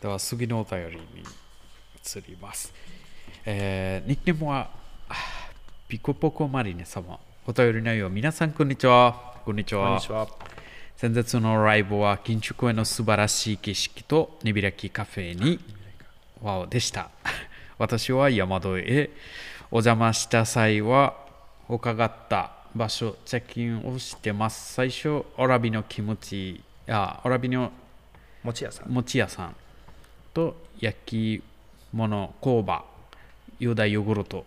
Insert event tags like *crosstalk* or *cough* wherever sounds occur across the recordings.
では次のお便りに移ります。えーニックネームはあピコポコマリネ様。お便り内容、皆さんこんにちは。こんにちは。こんにちは。先日のライブは緊縮への素晴らしい景色と根開きカフェにワオでした。*laughs* 私は山戸へお邪魔した際は伺った場所チェックインをしてます。最初、オラビのキムチ、あ、オラビの餅屋さん。餅屋さんと焼き物工場、ユダヨーグルト、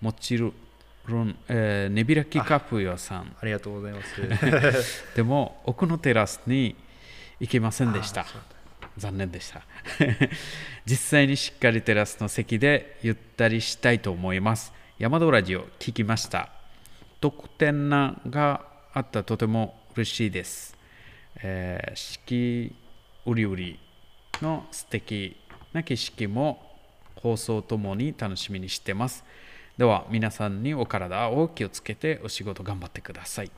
もちろん、えー、根開きカフェ屋さん、ありがとうございます。*laughs* でも奥のテラスに行けませんでした。残念でした。*laughs* 実際にしっかりテラスの席でゆったりしたいと思います。山田ラジオ聞きました。特典ながあったとても嬉しいです。えー、四季うりうりの素敵な景色も放送ともに楽しみにしてます。では皆さんにお体を気をつけてお仕事頑張ってください。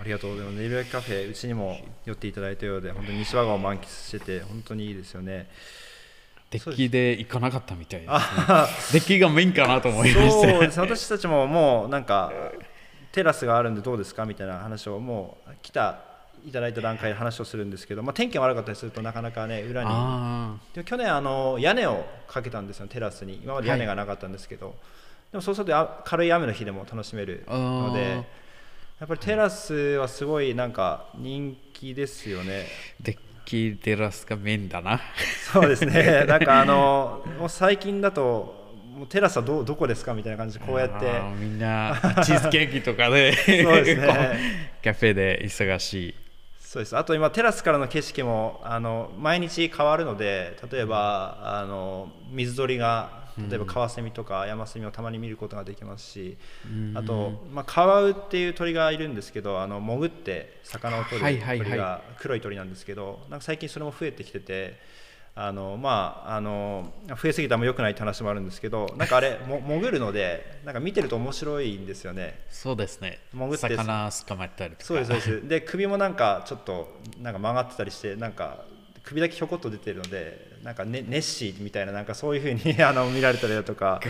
ありがとうございます。ネイルカフェ、うちにも寄っていただいたようで、本当に西和川を満喫してて、本当にいいですよね。デッキで行かなかったみたいですね。*laughs* デッキがメインかなと思いましそうた。です私たちももうなんかテラスがあるんでどうですかみたいな話をもう来たいただいた段階で話をするんですけど、まあ、天気が悪かったりするとなかなかね裏にあで去年あの屋根をかけたんですよテラスに今まで屋根がなかったんですけど、でもそうするとあ軽い雨の日でも楽しめるのでやっぱりテラスはすごいなんか人気ですよね。ーデッキテラスがメインだな。そうですね。*laughs* なんかあのもう最近だともうテラスはどどこですかみたいな感じでこうやってみんなチーズケーキとかで *laughs* そうですね *laughs* カフェで忙しい。そうです。あと今テラスからの景色もあの毎日変わるので、例えばあの水鳥が例えばカワセミとかヤマセミをたまに見ることができますし、あとまあカワウっていう鳥がいるんですけど、あの潜って魚を取る鳥が黒い鳥なんですけど、なんか最近それも増えてきてて。あのまああの増えすぎたらも良くないって話もあるんですけど *laughs* なんかあれも潜るのでなんか見てると面白いんですよねそうですね。潜って魚捕まえたりとか。そうですそうですで首もなんかちょっとなんか曲がってたりしてなんか首だけひょこっと出てるのでなんか、ね、ネッシーみたいななんかそういうふうに *laughs* あの見られたりだとか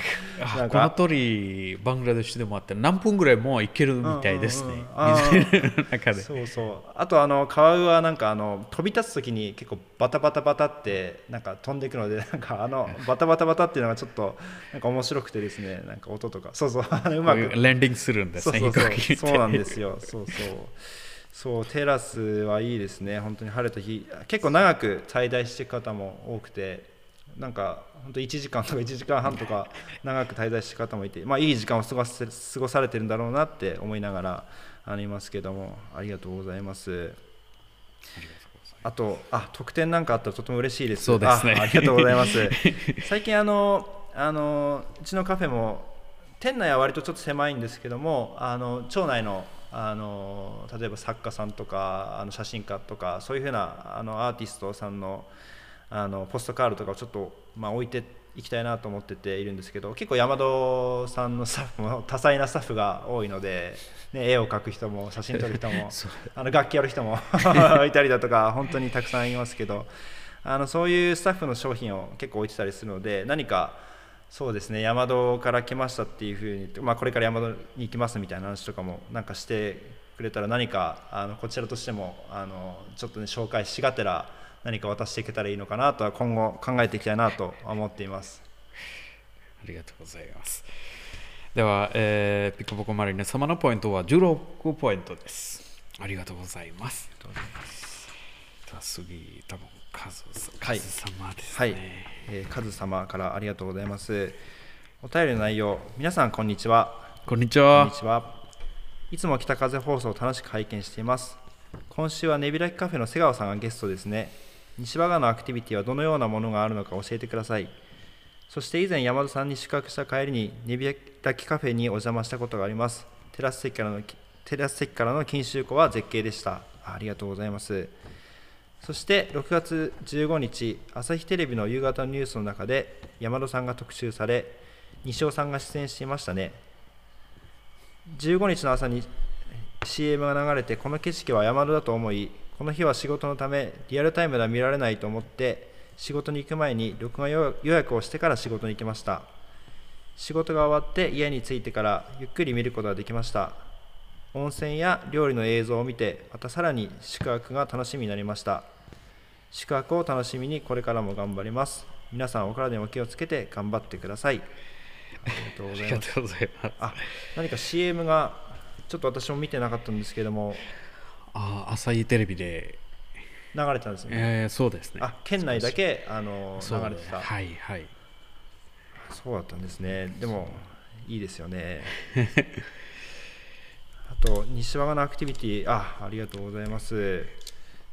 あなんこのか鳥、バングラデシュでもあって、何分ぐらいもう行けるみたいですね。うんうんうん。水の中で。そうそう。あとあのカワウはなんかあの飛び立つ時に結構バタバタバタってなんか飛んでいくので *laughs* なんかあのバタバタバタっていうのがちょっとなんか面白くてですね。なんか音とか。そうそう。うまく。レンディングするんですね。そうそうそうなんですよ。そうそうそうテラスはいいですね。本当に晴れた日。結構長く滞在していく方も多くてなんか本当1時間とか1時間半とか長く滞在していく方もいてまあいい時間を過ごせ過ごされてるんだろうなって思いながらありますけどもありがとうございます。あとあ特典なんかあったらとても嬉しいです。そうですね。あありがとうございます。最近あのあのうちのカフェも店内は割とちょっと狭いんですけどもあの町内のあの例えば作家さんとかあの写真家とかそういうふうなあのアーティストさんのあのポストカードとかをちょっと、まあ、置いていきたいなと思ってているんですけど結構山戸さんの *laughs* スタッフも多彩なスタッフが多いので、ね、絵を描く人も写真撮る人も *laughs* あの楽器やる人も *laughs* いたりだとか本当にたくさんいますけどあのそういうスタッフの商品を結構置いてたりするので何かそうですね山戸から来ましたっていうふうに言って、まあ、これから山戸に行きますみたいな話とかもなんかしてくれたら何かあのこちらとしてもあのちょっとね紹介しがてら何か渡していけたらいいのかなとは今後考えていきたいなと思っています。ありがとうございます。では、えーピコポコマリネ様のポイントは16ポイントです。ありがとうございます。では次、多分カズカズ様ですはいね。、えー、カズ様からありがとうございます。お便りの内容、皆さんこんにちは。こんにちこんはに。ちは。いつも北風放送を楽しく拝見しています。今週はネビラキカフェの瀬川さんがゲストですね。西和賀のアクティビティはどのようなものがあるのか教えてください。そして以前山田さんに宿泊した帰りにネビラキカフェにお邪魔したことがあります。テラス席からのテラス席からの錦秋湖は絶景でした。ありがとうございます。そして6月15日、朝日テレビの夕方のニュースの中で山田さんが特集され、西尾さんが出演していましたね。15日の朝に CM が流れてこの景色は山田だと思いこの日は仕事のためリアルタイムでは見られないと思って仕事に行く前に録画予約をしてから仕事に行きました。仕事が終わって家に着いてからゆっくり見ることができました。温泉や料理の映像を見てまたさらに宿泊が楽しみになりました。宿泊を楽しみにこれからも頑張ります。皆さんお体にお気をつけて頑張ってください。ありがとうございます。あいます。あ何か CM がちょっと私も見てなかったんですけども。あ朝日テレビで、流れてたんですね、えーそうですね。あ県内だけあの流れてた、はいはい。そうだったんですね。でもいいですよね。*laughs* あと西和賀のアクティビティ。あありがとうございます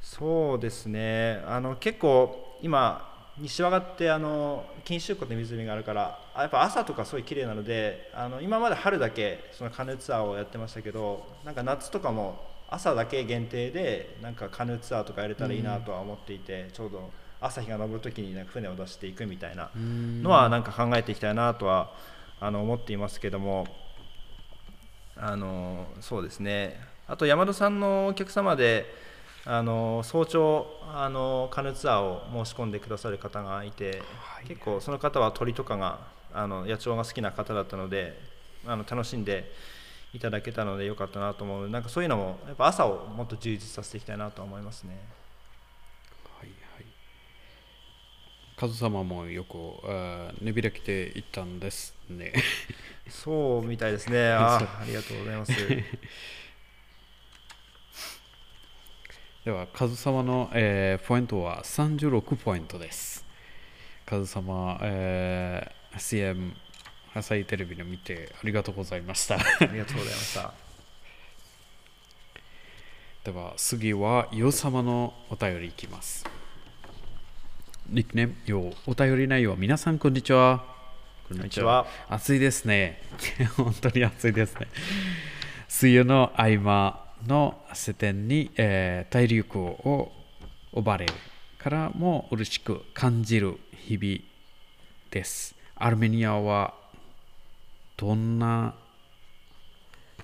そうですね。あの結構今西和賀ってあの錦秋湖って湖があるからあやっぱ朝とかすごい綺麗なのであの今まで春だけそのカヌーツアーをやってましたけどなんか夏とかも朝だけ限定でなんかカヌーツアーとかやれたらいいなとは思っていて、ちょうど朝日が昇る時になんか船を出していくみたいなのはなんか考えていきたいなとはあの思っていますけどもあのそうですね。あと山田さんのお客様であの早朝あのカヌーツアーを申し込んでくださる方がいて、はい結構その方は鳥とかがあの野鳥が好きな方だったのであの楽しんでいただけたのでよかったなと思うなんかそういうのもやっぱ朝をもっと充実させていきたいなと思いますね。はいはい。カズ様もよくあー値開きで行ったんですね。そうみたいですね。*laughs* あありがとうございます。では、カズ様の、えーポイントは36ポイントです。カズ様、えー CM 朝日テレビで見てありがとうございました。ありがとうございました。*laughs* では次はヨウ様のお便りいきます。ニックネームヨウお便り内容皆さんこんにちは。こんにちは。暑いですね。*laughs* 本当に暑いですね。梅雨の合間の世点に、えー体力を奪われるからも嬉しく感じる日々です。アルメニアはどんな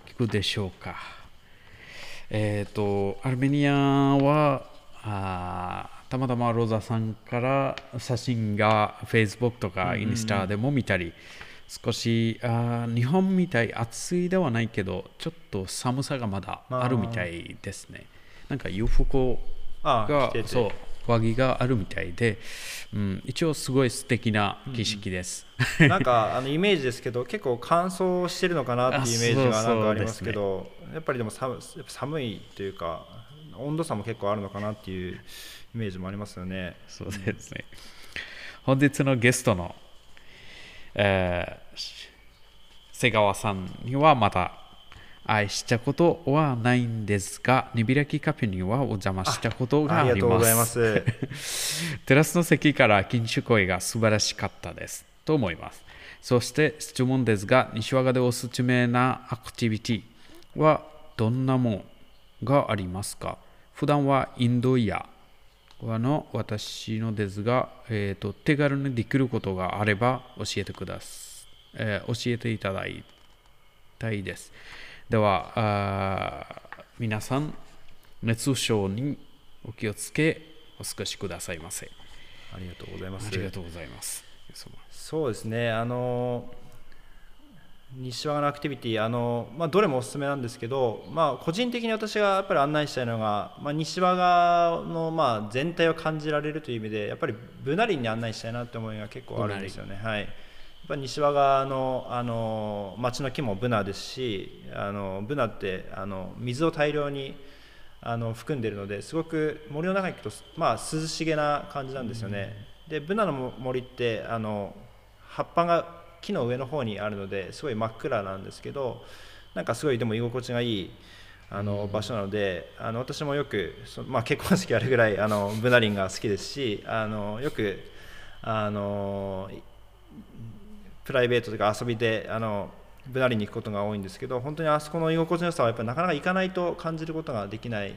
聞くでしょうか？えっ、と、アルメニアは、あーたまたまロザさんから写真が Facebook とかインスタでも見たり、少しあー日本みたい暑いではないけど、ちょっと寒さがまだあるみたいですね。なんか洋服ああが着ててそう上着があるみたいで、うん、一応すごい素敵な景色です。*laughs* なんかあのイメージですけど結構乾燥してるのかなっていうイメージがなんかありますけどやっぱりでも寒寒いというか温度差も結構あるのかなっていうイメージもありますよね。そうですね。本日のゲストの、えー瀬川さんにはまだ愛したことはないんですが、にびらきカフェにはお邪魔したことがありがありま。とうございます。*laughs* テラスの席から禁酒声が素晴らしかったですと思います。そして質問ですが、西和賀でおすすめなアクティビティはどんなものがありますか？普段はインドやはの私のですが、えーと、手軽にできることがあれば教えてください。えー教えていただきたいです。では、皆さん、熱中症にお気をつけお過ごしくださいませ。ありがとうございますあ。りがとうございます。そうですねあの西和賀のアクティビティあの、まあ、どれもおすすめなんですけど、まあ、個人的に私がやっぱり案内したいのが、まあ、西和賀の、まあ、全体を感じられるという意味でやっぱりブナ林に案内したいなって思いが結構あるんですよね。はいやっぱり西和賀のあの町の木もブナですしあのブナってあの水を大量にあの含んでいるのですごく森の中に行くと、まあ、涼しげな感じなんですよね。でブナの森ってあの葉っぱが木の上の方にあるのですごい真っ暗なんですけどなんかすごいでも居心地がいいあの場所なのであの私もよくそ、まあ、結婚式あるぐらいあのブナ林が好きですしあのよくあのプライベートとか遊びであのブナ林に行くことが多いんですけど本当にあそこの居心地の良さはやっぱりなかなか行かないと感じることができない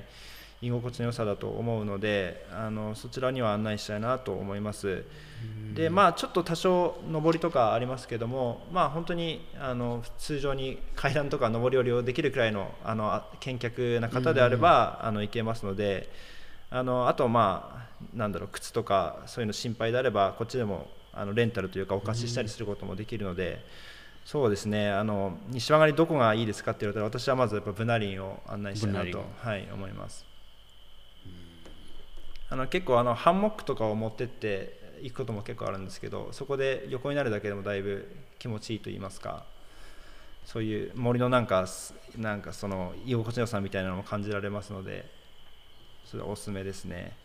居心地の良さだと思うのであのそちらには案内したいなと思います。でまあちょっと多少上りとかありますけどもまあ本当にあの通常に階段とか上り下りをできるくらいのあのあ見客な方であれば、あの行けますのであのあとまあなんだろう靴とかそういうの心配であればこっちでもあのレンタルというかお貸ししたりすることもできるので、そうですねあの西和賀にどこがいいですかって言われたら私はまずやっぱブナリンを案内したいなと、はい、思います。あの結構あのハンモックとかを持ってって行くことも結構あるんですけどそこで横になるだけでもだいぶ気持ちいいと言いますかそういう森のなんかすなんかその居心地の良さみたいなのも感じられますのでそれはおすすめですね。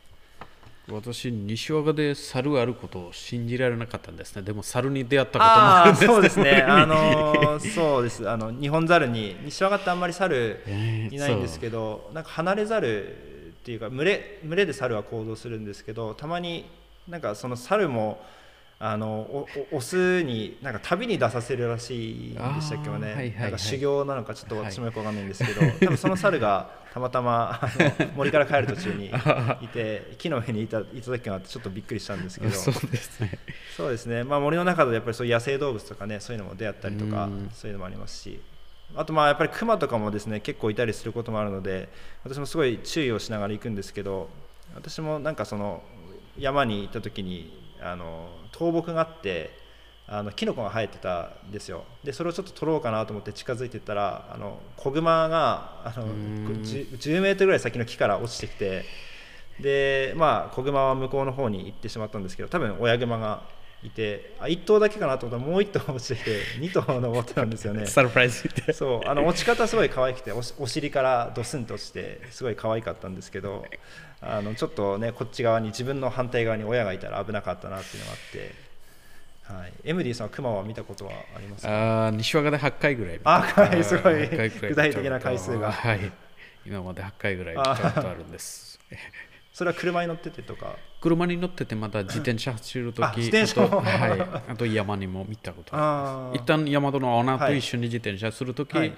私、西和賀で猿があることを信じられなかったんですね。でも猿に出会ったこともあるんで。すそうですねあのそうです。あの日本猿に西和賀ってあんまり猿えーいないんですけど、なんか離れ猿っていうか群れ群れで猿は行動するんですけどたまになんかその猿もあのオスになんか旅に出させるらしいんでしたっけどね、はいはいはい。なんか修行なのかちょっと私もよくわかんないんですけど、多分その猿がたまたまあの森から帰る途中にいて木の上にいたいた時があってちょっとびっくりしたんですけど。*laughs* そうですね。そうですね、まあ、森の中でやっぱりそういう野生動物とかねそういうのも出会ったりとかうん。そういうのもありますしあとまあやっぱりクマとかもですね結構いたりすることもあるので私もすごい注意をしながら行くんですけど私もなんかその山に行った時にあの倒木があってあのキノコが生えてたんですよ。でそれをちょっと取ろうかなと思って近づいていったらあの子グマがあのうん。10 10メートルぐらい先の木から落ちてきてでまあ子グマは向こうの方に行ってしまったんですけど多分親グマがいてあ1頭だけかなと思ったらもう1頭落ちてきて2頭登ってたんですよねサプライズで。そうあの落ち方すごい可愛くておしお尻からドスンと落ちてすごい可愛かったんですけどあのちょっとねこっち側に自分の反対側に親がいたら危なかったなっていうのがあって、はい、エムディさんはクマは見たことはありますか？あー西和賀で8回ぐらい。あはいすごい8回ぐら具体的な回数がはい。今まで8回ぐらい見たことあるんです。それは車に乗っててとか？車に乗っててまた自転車走るとき、あ自転車。もあとはい、あと山にも見たことあある。一旦山のオーナーはい。と一緒に自転車するとき、はい。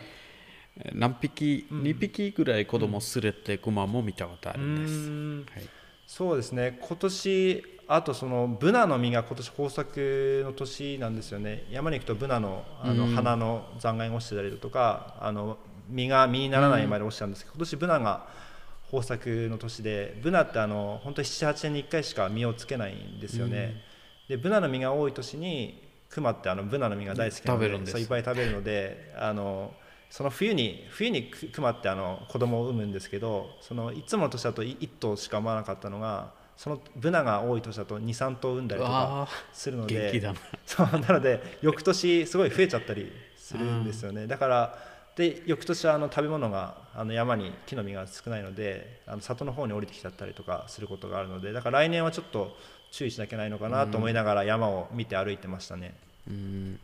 何匹、うん。2匹ぐらい子供連れて熊も見たことあうるんです。はい。そうですね。今年あとそのブナの実が今年豊作の年なんですよね。山に行くとブナのあのうん。花の残骸が落ちてたりだとかあの実が実にならないまで落ちたんですけど、今年ブナが豊作の年でブナってあの本当78年に1回しか実をつけないんですよね、でブナの実が多い年にクマってあのブナの実が大好きなのでです。そういっぱい食べるのであのその冬に冬にククマってあの子供を産むんですけどそのいつもの年だと1頭しか産まなかったのがそのブナが多い年だと23頭産んだりとかあするので。そうなので翌年すごい増えちゃったりするんですよね。だからで翌年はあの食べ物があの山に木の実が少ないのであの里の方に降りてきちゃったりとかすることがあるのでだから来年はちょっと注意しなきゃいけないのかなと思いながら山を見て歩いてましたね。うん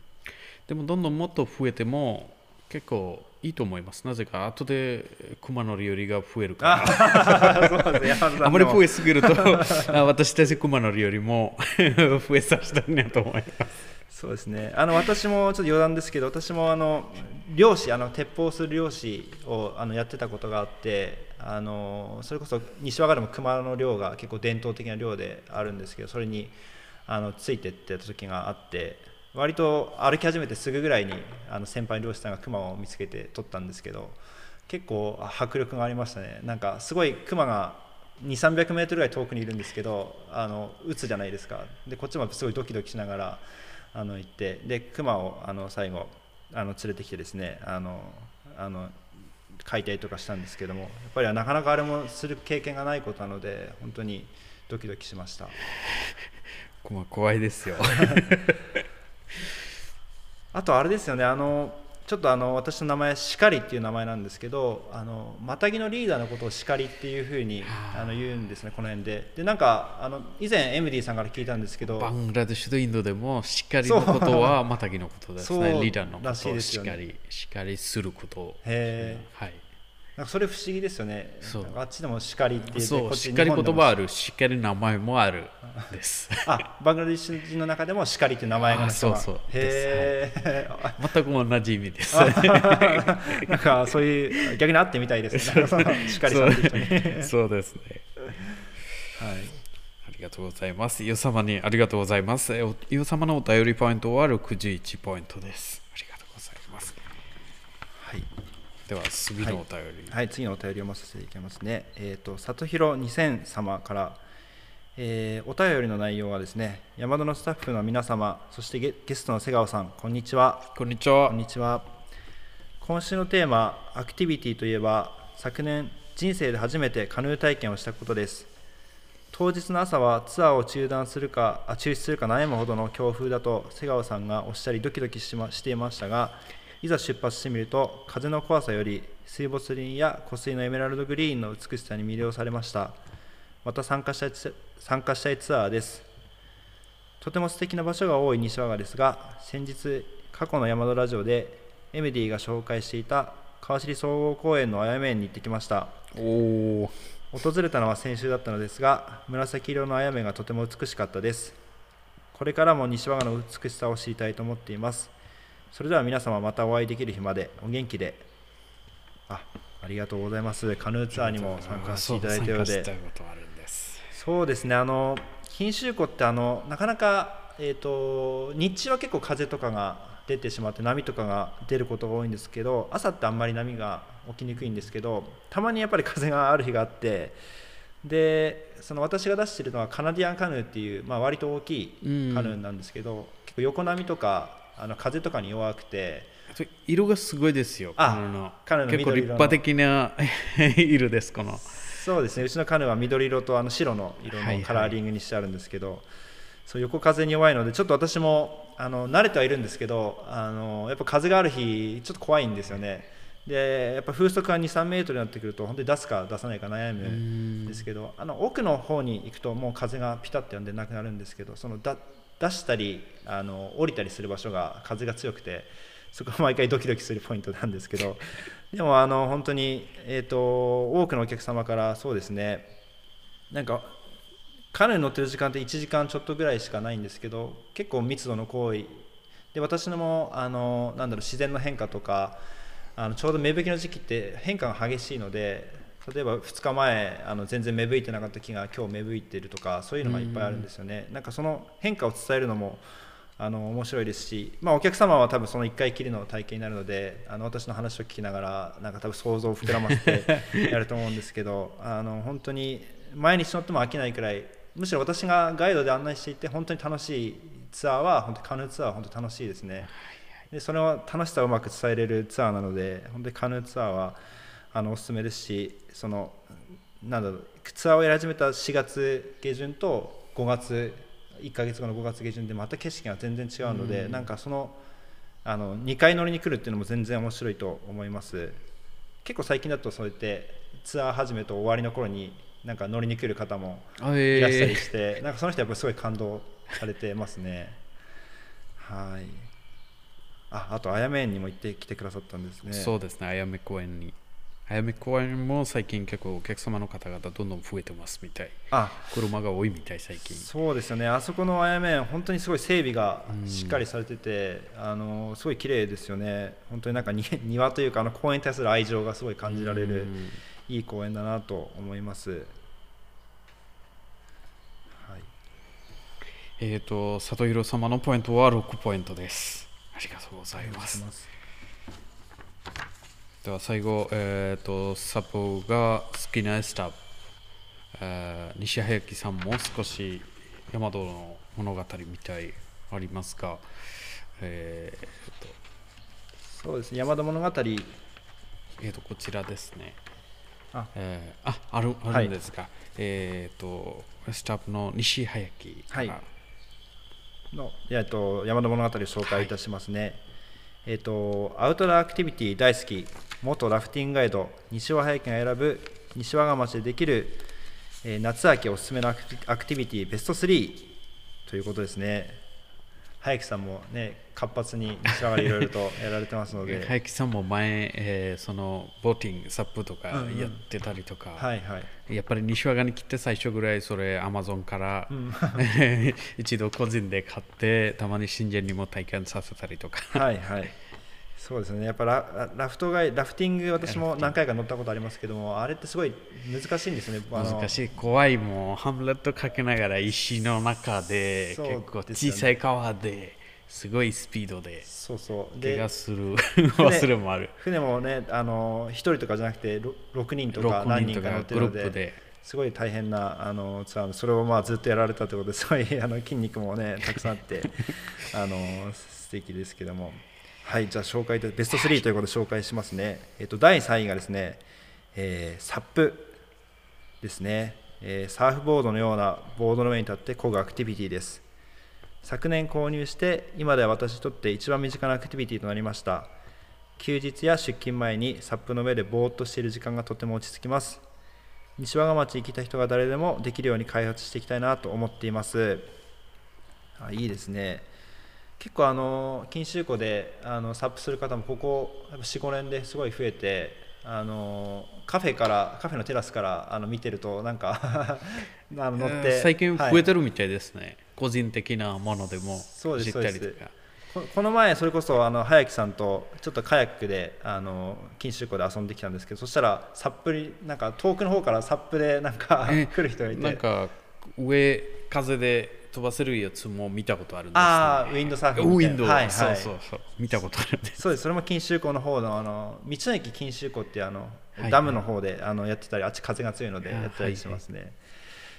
でもどんどんもっと増えても結構いいと思います。なぜか後で熊の料理が増えるから。*laughs* あまり増えすぎるとあ私たち熊の料理も *laughs* 増えさせたいなと思います。そうですね。あの私もちょっと余談ですけど私もあの漁師あの鉄砲する漁師をあのやってたことがあってあのそれこそ西和賀でも熊の漁が結構伝統的な漁であるんですけどそれにあのついてってた時があって割と歩き始めてすぐぐらいにあの先輩漁師さんが熊を見つけて取ったんですけど結構迫力がありましたね。なんかすごい熊が2 3 0 0メートルぐらい遠くにいるんですけどあの撃つじゃないですか。でこっちもすごいドキドキしながらあの行ってで熊をあの最後あの連れてきてですねあのあの解体とかしたんですけどもやっぱりなかなかあれもする経験がないことなので本当にドキドキしました *laughs* 熊怖いですよ。*laughs* あとあれですよねあのちょっとあの私の名前シカリっていう名前なんですけどあのマタギのリーダーのことをシカリっていうふうにあの言うんですねこの辺ででなんかあの以前エムディさんから聞いたんですけどバングラデシュとインドでもしっかりのことはマタギのことですね。リーダーのことをしっかり、しっかりすること。へはい。なんかそれ不思議ですよね。そう。あっちでもシカリって言ってそう、かり言葉ある、しっかり名前もあるです。あバングラデシュ人の中でもシカリっていう名前があそうそう。へえ、全く同じ意味です。*laughs* なんかそういう逆に会ってみたいですね。そのシカリさんっていう人に。はいそうですね。ありがとうございます。イオ様にありがとうございます。イオ様のお便りポイントは61ポイントです。ありがとうございます。はいでは次のお便り。はい、次のお便りを読ませていきますね。えっ、と、里広2000様から、えーお便りの内容はですね山田のスタッフの皆様そしてゲゲストの瀬川さんこんにちは。こんにちは。こんにちは。今週のテーマアクティビティといえば昨年人生で初めてカヌー体験をしたことです。当日の朝はツアーを中断するかあ中止するか悩むほどの強風だと瀬川さんがおっしゃりドキドキし,、ま、していましたがいざ出発してみると風の怖さより水没林や湖水のエメラルドグリーンの美しさに魅了されました。また参加したいツ参加したいツアーです。とても素敵な場所が多い西和賀ですが先日過去の山田ラジオでエメディが紹介していた川尻総合公園のあやめ園に行ってきました。おお訪れたのは先週だったのですが紫色のあやめがとても美しかったです。これからも西和賀の美しさを知りたいと思っていますそれでは皆様またお会いできる日までお元気で。あありがとうございます。カヌーツアーにも参加していただいたようで。そうですね。あの錦秋湖ってあのなかなか、えー、と日中は結構風とかが出てしまって波とかが出ることが多いんですけど朝ってあんまり波が起きにくいんですけどたまにやっぱり風がある日があってでその私が出しているのはカナディアンカヌーっていう、まあ、割と大きいカヌーなんですけど、結構横波とかあの風とかに弱くて。色がすごいですよあカヌーの。結構立緑色の。派的な *laughs* 色ですこの。そうですねうちのカヌーは緑色とあの白の色はいはい。のカラーリングにしてあるんですけど、そう横風に弱いのでちょっと私もあの慣れてはいるんですけどあのやっぱ風がある日ちょっと怖いんですよね。でやっぱ風速が23メートルになってくると本当に出すか出さないか悩むんですけどあの奥の方に行くともう風がピタッてやんでなくなるんですけどそのだ出したりあの降りたりする場所が風が強くてそこは毎回ドキドキするポイントなんですけど *laughs* でもあの本当に、えー、と多くのお客様からそうですねなんかカヌーに乗ってる時間って1時間ちょっとぐらいしかないんですけど結構密度の濃い。で私のもあのなんだろう自然の変化とかあのちょうど芽吹きの時期って変化が激しいので例えば2日前あの全然芽吹いてなかった木が今日芽吹いてるとかそういうのがいっぱいあるんですよね、なんかその変化を伝えるのもあの面白いですし、まあ、お客様は多分その1回きりの体験になるのであの私の話を聞きながらなんか多分想像を膨らませて *laughs* やると思うんですけどあの本当に毎日乗っても飽きないくらいむしろ私がガイドで案内していて本当に楽しいツアーは本当カヌーツアーは本当に楽しいですね。でそれを楽しさをうまく伝えれるツアーなので本当にカヌーツアーはあのおすすめですしそのなんだろうツアーをやり始めた4月下旬と5月1か月後の5月下旬でまた景色が全然違うので、なんかそのあの2回乗りに来るっていうのも全然面白いと思います。結構最近だとそうやってツアー始めと終わりの頃になんか乗りに来る方もあいらっしゃりえして、なんかその人やっぱりすごい感動されてますね。はい。ああとあやめ園にも行ってきてくださったんですね。ーそうですねあやめ公園にあやめ公園も最近結構お客様の方々どんどん増えてますみたい。あ車が多いみたい最近。そうですよね。あそこのあやめ園本当にすごい整備がしっかりされてて、あのすごい綺麗ですよね。本当になんかに *laughs* 庭というかあの公園に対する愛情がすごい感じられるうん。いい公園だなと思います。はい。えっ、と里弘様のポイントは6ポイントです。ありがとうございますでは最後、えー、とサポが好きなスタッフ、えー西早樹さんも少し大和の物語みたいありますが、えーとそうですね山田物語えー、とこちらですね。あ。えーああるあはいるんですが、えっ、とスタッフの西早樹から、はい。の、えっと、山田物語を紹介いたしますね、えっと、アウトドアアクティビティ大好き。元ラフティングガイド西和早家が選ぶ西和賀町でできる、えー夏秋おすすめのアクティアクティビティベスト3ということですね。早樹さんもね活発に西和賀でいろいろとやられてますので、*laughs* 早木さんも前、えーそのボーティング、サップとかうんうん。やってたりとか、はいはい。やっぱり西和賀に来て最初ぐらいそれアマゾンから、*laughs* 一度個人で買ってたまに新人にも体験させたりとか。はいはいそうですね。やっぱララフトガイラフティング私も何回か乗ったことありますけどもあれってすごい難しいんですね。難しい。怖いもんハムレットかけながら石の中でそう結構小さい川ですごいスピードでそうそう。怪で我する忘れもある。船もねあの1人とかじゃなくてろ6人とか6何人か乗ってるのですごい大変なあのツアーそれをまあずっとやられたということですごいあの筋肉もねたくさんあって *laughs* あの素敵ですけどもはいじゃあ紹介でベスト3ということで紹介しますね、えっと、第3位がですね、えー、サップですね、えー、サーフボードのようなボードの上に立って漕ぐアクティビティです。昨年購入して今では私にとって一番身近なアクティビティとなりました。休日や出勤前にサップの上でぼーっとしている時間がとても落ち着きます。西和賀町に来た人が誰でもできるように開発していきたいなと思っています。あいいですね。結構あの錦秋湖であのサップする方もここ45年ですごい増えてあのカフェからカフェのテラスからあの見てるとなんか *laughs* あの乗って、えー、最近増えてるみたいですね、はい、個人的なものでも知ったりとか。この前それこそあの早木さんとちょっとカヤックであの錦糸湖で遊んできたんですけどそしたらサップになんか遠くの方からサップでなんか、えー、来る人がいて。なんか上風で飛ばせるやつも見たことあるんです、ね、ああウィンドサーフウィンド、はいはい、そうそうそう。見たことあるんです。そうです。それも錦糸湖の方のあの道の駅錦糸湖ってあの、はい、ダムの方であのやってたりあっち風が強いのでやったりしますね、はいはい。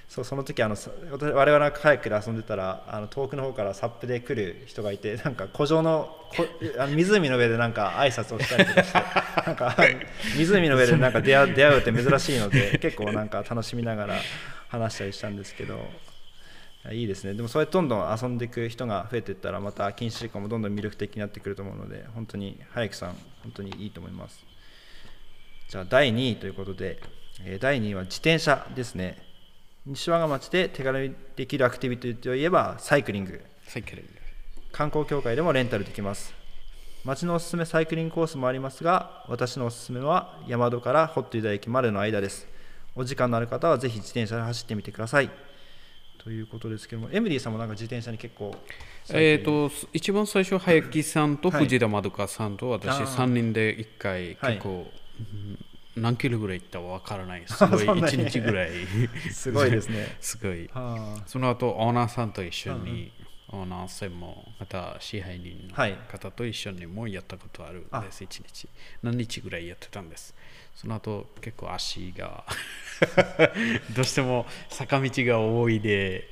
そうその時あの我々がカヤックで遊んでたらあの遠くの方からサップで来る人がいて *laughs* なんか湖上のこあの湖の上でなんか挨拶をしたりとかして *laughs* なんか湖の上でなんか出会出会うって珍しいので結構なんか楽しみながら話したりしたんですけどいいですね。でもそうやってどんどん遊んでいく人が増えていったらまた禁止事項もどんどん魅力的になってくると思うので本当に早木さん本当にいいと思います。じゃあ第2位ということで第2位は自転車ですね。西和賀町で手軽にできるアクティビティといえばサイクリング。サイクリング。観光協会でもレンタルできます。町のおすすめサイクリングコースもありますが私のおすすめは山戸からホットユダ駅までの間です。お時間のある方はぜひ自転車で走ってみてくださいということですけどもエムディさんもなんか自転車に結構えーと、一番最初早木さんと藤田まどかさんと私3人で1回結構、はい。何キロぐらい行ったかわからないすごい *laughs* 1日ぐらい。*laughs* すごいですね。*laughs* すごい。その後オーナーさんと一緒に、オーナーさんもまた支配人の方と一緒にもやったことあるん。です、1日何日ぐらいやってたんですその後結構足が *laughs* どうしても坂道が多いで。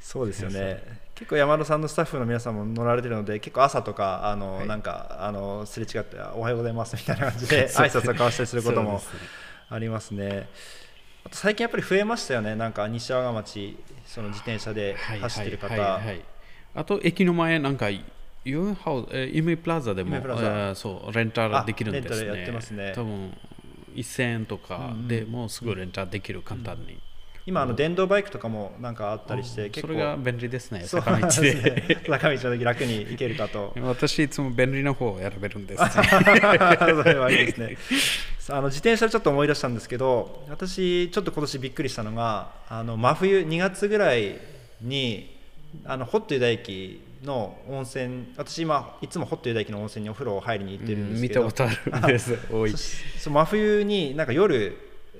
そうですよね。結構山田さんのスタッフの皆さんも乗られてるので結構朝とかあの、はい、なんかあのすれ違って「おはようございます」みたいな感じで *laughs* 挨拶を交わしたりすることもありますね。あと最近やっぱり増えましたよね。なんか西和賀町その自転車で走ってる方、あと駅の前なんかユンハウイメプラザでもそうレンタルできるんですね。やってますね。多分1000円とかでもうすぐレンタルできる簡単に。今あの電動バイクとかもなんかあったりして結構。それが便利ですね坂道で。ね、*laughs* 坂道の時楽に行けるかと。*laughs* 私いつも便利な方を選べるんです *laughs* それはいいですね。あの自転車ちょっと思い出したんですけど私ちょっと今年びっくりしたのがあの真冬2月ぐらいにあのホットユダ駅の温泉私今いつもホットユダ駅の温泉にお風呂を入りに行ってるんですけど、うん、見たことあるんです。*laughs* 多い。真冬になんか夜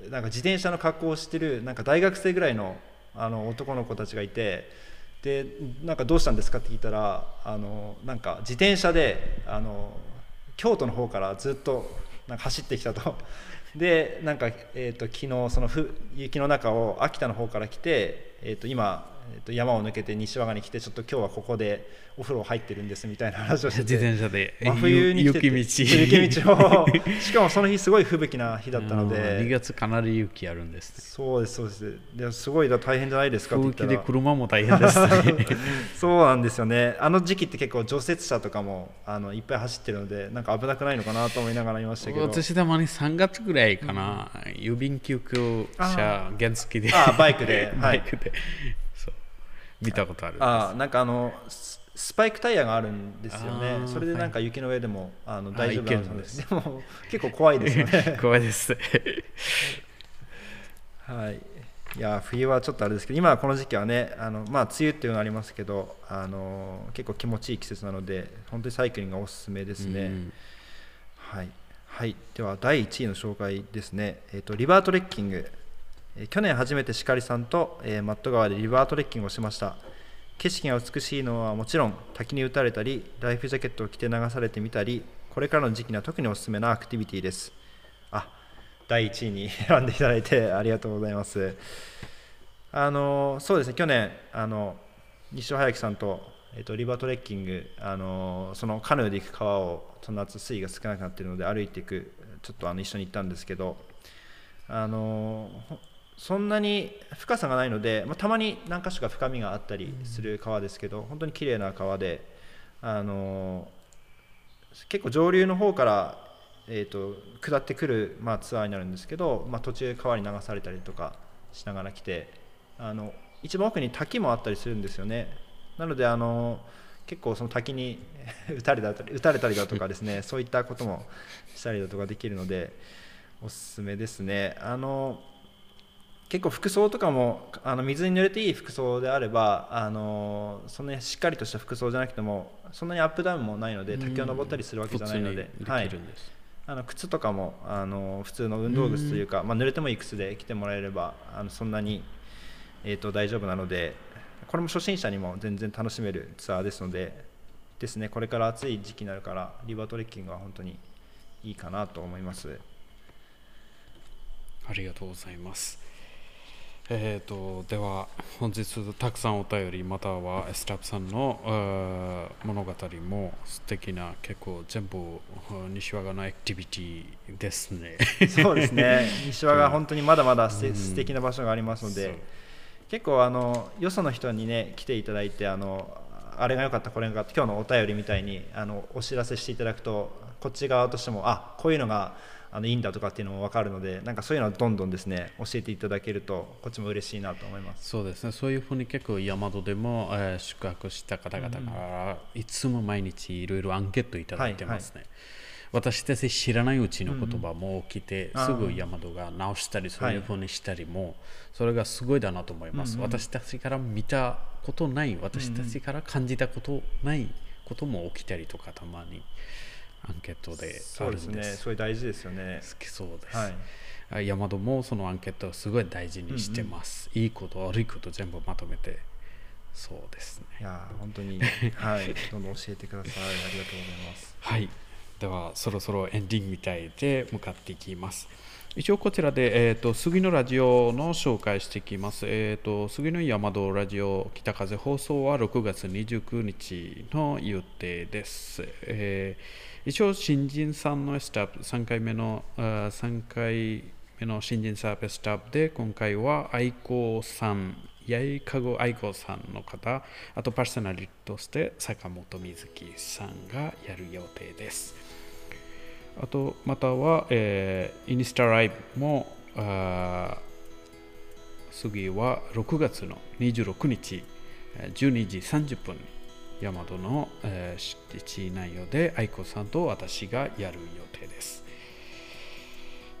なんか自転車の格好をしてるなんか大学生ぐらいのあの男の子たちがいてでなんかどうしたんですかって聞いたらあのなんか自転車であの京都の方からずっとなんか走ってきたと。*laughs* でなんか、えーと、昨日その雪の中を秋田の方から来て、えーと今えー、と山を抜けて西和賀に来てちょっと今日はここでお風呂入ってるんですみたいな話をしてて自転車で真冬に来て雪道。雪道をしかもその日すごい吹雪な日だったので2月かなり雪あるんです、ね、そうですそうです。ですごい大変じゃないですかって言で車も大変です、ね、*laughs* そうなんですよね。あの時期って結構除雪車とかもあのいっぱい走ってるのでなんか危なくないのかなと思いながらいましたけど。私たまに3月ぐらいかな、うん、郵便救急車原付で。あバイクで。バイクで、*laughs* 見たことあるあなんかあのスパイクタイヤがあるんですよね。それでなんか雪の上でも、はい、あの大丈夫なんです。でも結構怖いですよね。*laughs* 怖いです。はい。いや冬はちょっとあれですけど今この時期はねあの、まあ、梅雨っていうのがありますけどあの結構気持ちいい季節なので本当にサイクリングがおすすめですね、うん、はい、はい、では第1位の紹介ですね、えーとリバートレッキング去年初めて鹿さんと、えーマット川でリバートレッキングをしました。景色が美しいのはもちろん滝に打たれたりライフジャケットを着て流されてみたりこれからの時期には特におすすめなアクティビティです。あ第1位に *laughs* 選んでいただいてありがとうございます。あのそうですね去年あの西尾隼樹さんと,、えー、とリバートレッキングあのそのカヌーで行く川をその夏水位が少なくなっているので歩いていくちょっとあの一緒に行ったんですけどあのそんなに深さがないので、まあ、たまに何か所か深みがあったりする川ですけど、本当に綺麗な川であの結構上流の方からえーと、下ってくる、まあ、ツアーになるんですけど、まあ、途中川に流されたりとかしながら来てあの一番奥に滝もあったりするんですよね。なのであの結構その滝に *laughs* 打たれたり打たれたりだとかですねそういったこともしたりだとかできるのでおすすめですね。あの結構服装とかもあの水に濡れていい服装であればあのそんなにしっかりとした服装じゃなくてもそんなにアップダウンもないので滝を登ったりするわけじゃないので、はい、あの靴とかもあの普通の運動靴というか、まあ、濡れてもいい靴で来てもらえればあのそんなに、えーと、大丈夫なのでこれも初心者にも全然楽しめるツアーですのでですねこれから暑い時期になるからリバートレッキングは本当にいいかなと思います。ありがとうございますえーと、では本日たくさんお便りまたはスタッフさんの物語も素敵な結構全部西和賀のアクティビティですね。そうですね。*laughs* 西和賀本当にまだまだす、うん、素敵な場所がありますので、結構あのよその人にね来ていただいてあのあれが良かったこれが良かった今日のお便りみたいにあのお知らせしていただくとこっち側としてもあこういうのがあのいいんだとかっていうのも分かるのでなんかそういうのはどんどんですね教えていただけるとこっちも嬉しいなと思います。そうですね。そういうふうに結構山戸でも、えー、宿泊した方々からいつも毎日いろいろアンケートいただいてますね、はいはい。私たち知らないうちの言葉も起きて、うん、すぐ山戸が直したりそういうふうにしたりも、はい、それがすごいだなと思います、うんうん、私たちから見たことない私たちから感じたことないことも起きたりとかたまに。アンケートでそうですね。それ大事ですよね。好きそうです、はい、山戸もそのアンケートをすごい大事にしてます、うんうん、いいこと悪いこと全部まとめて。そうですね。いや本当に *laughs* はい。どんどん教えてください。ありがとうございます。はい。ではそろそろエンディングみたいで向かっていきます一応こちらで、えーと、杉のラジオの紹介していきます。えーと、杉の山戸ラジオ北風放送は6月29日の予定です。えー一応新人さんのスタッフ3回目の3回目の新人サービススタッフで今回は愛子さん八重かご愛子さんの方あとパーソナリティとして坂本瑞希さんがやる予定ですあとまたは、えー、インスタライブも次は6月の26日12時30分大和の、えー、敷地内容で愛子さんと私がやる予定です。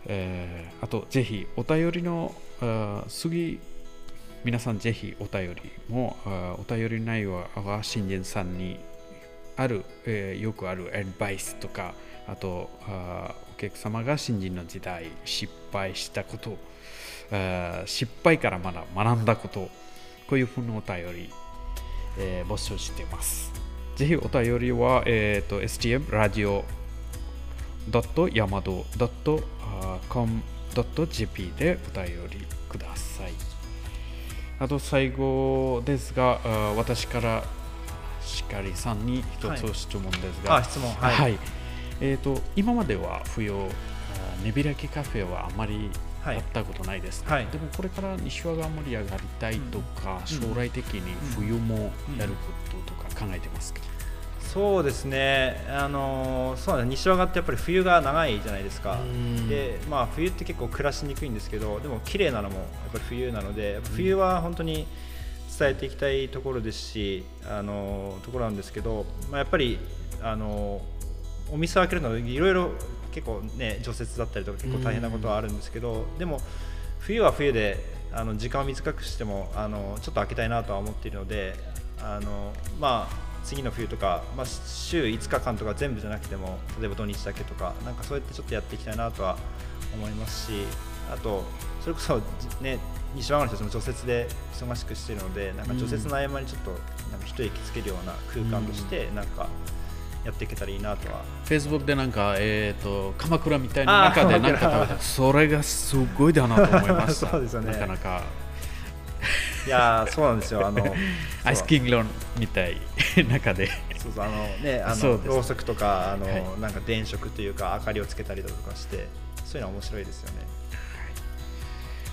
えー、あと、ぜひお便りの次、皆さんぜひお便りも、お便り内容は新人さんにある、えー、よくあるアドバイスとか、あとあお客様が新人の時代失敗したこと、失敗からまだ学んだこと、こういうふうなお便りえー、募集しています。ぜひお便りは、えーと、stm ラジオ .yamado.com.jp でお便りください。あと最後ですが、私からしかりさんに一つ質問ですが、はい、質問、はい、はい、えーと、今までは冬、寝開きカフェはあまりやったことないです、はい、でもこれから西和が盛り上がりたいとか、うん、将来的に冬もやることとか考えてますか、うん、そうですね、あのそうね。西和賀ってやっぱり冬が長いじゃないですか、でまあ、冬って結構暮らしにくいんですけど、でも綺麗なのもやっぱり冬なので、冬は本当に伝えていきたいところですし、あのところなんですけど、まあ、やっぱりあのお店を開けるのいろいろ結構ね除雪だったりとか結構大変なことはあるんですけど、でも冬は冬であの時間を短くしてもあのちょっと開けたいなとは思っているのであのまあ次の冬とか、まあ、週5日間とか全部じゃなくても例えば土日だけとかなんかそうやってちょっとやっていきたいなとは思いますしあとそれこそね西和賀の人たちも除雪で忙しくしているのでなんか除雪の合間にちょっとなんか一息つけるような空間としてなんかやっていけたらいいなとは。Facebook でなんか、えー、と鎌倉みたいな中でなんか食べた。それがすごいだなと思いました。*laughs* そうですよね。なかなか。いやーそうなんですよ。あの *laughs* アイスキングロンみたい。*laughs* 中で。そうそうあのねあのろうそくとかあの、はい。なんか電飾というか明かりをつけたりだとかしてそういうのは面白いですよね。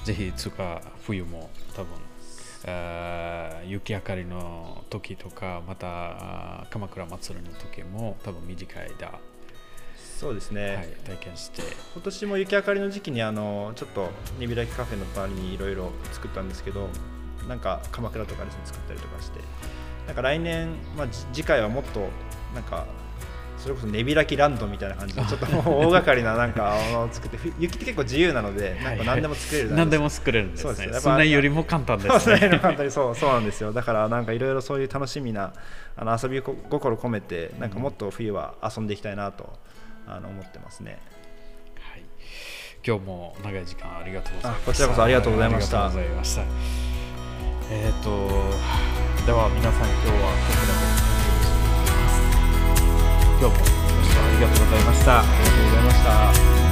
ぜひいつか冬も多分雪明かりの時とかまた鎌倉祭りの時も多分短い間、そうですね、はい、体験して。今年も雪明かりの時期にあのちょっとにびらきカフェの周りにいろいろ作ったんですけどなんか鎌倉とかですね作ったりとかして。なんか来年、まあ、じ次回はもっとなんかそれこそねびらきランドみたいな感じでちょっと大掛かりななんか *laughs* あの作ってふ雪って結構自由なのでなんか何でも作れる何でも作れるんですそうですね。ねそんなよりも簡単ですね。そう *laughs* そうなんですよ。だからなんかいろいろそういう楽しみなあの遊び心込めてなんかもっと冬は遊んでいきたいなとあの思ってますね。はい、今日も長い時間ありがとうございました。あこちらこそありがとうございました。ありがとうございました。えっ、と、では皆さん今日はこちらで今日もご視聴ありがとうございました。ありがとうございました。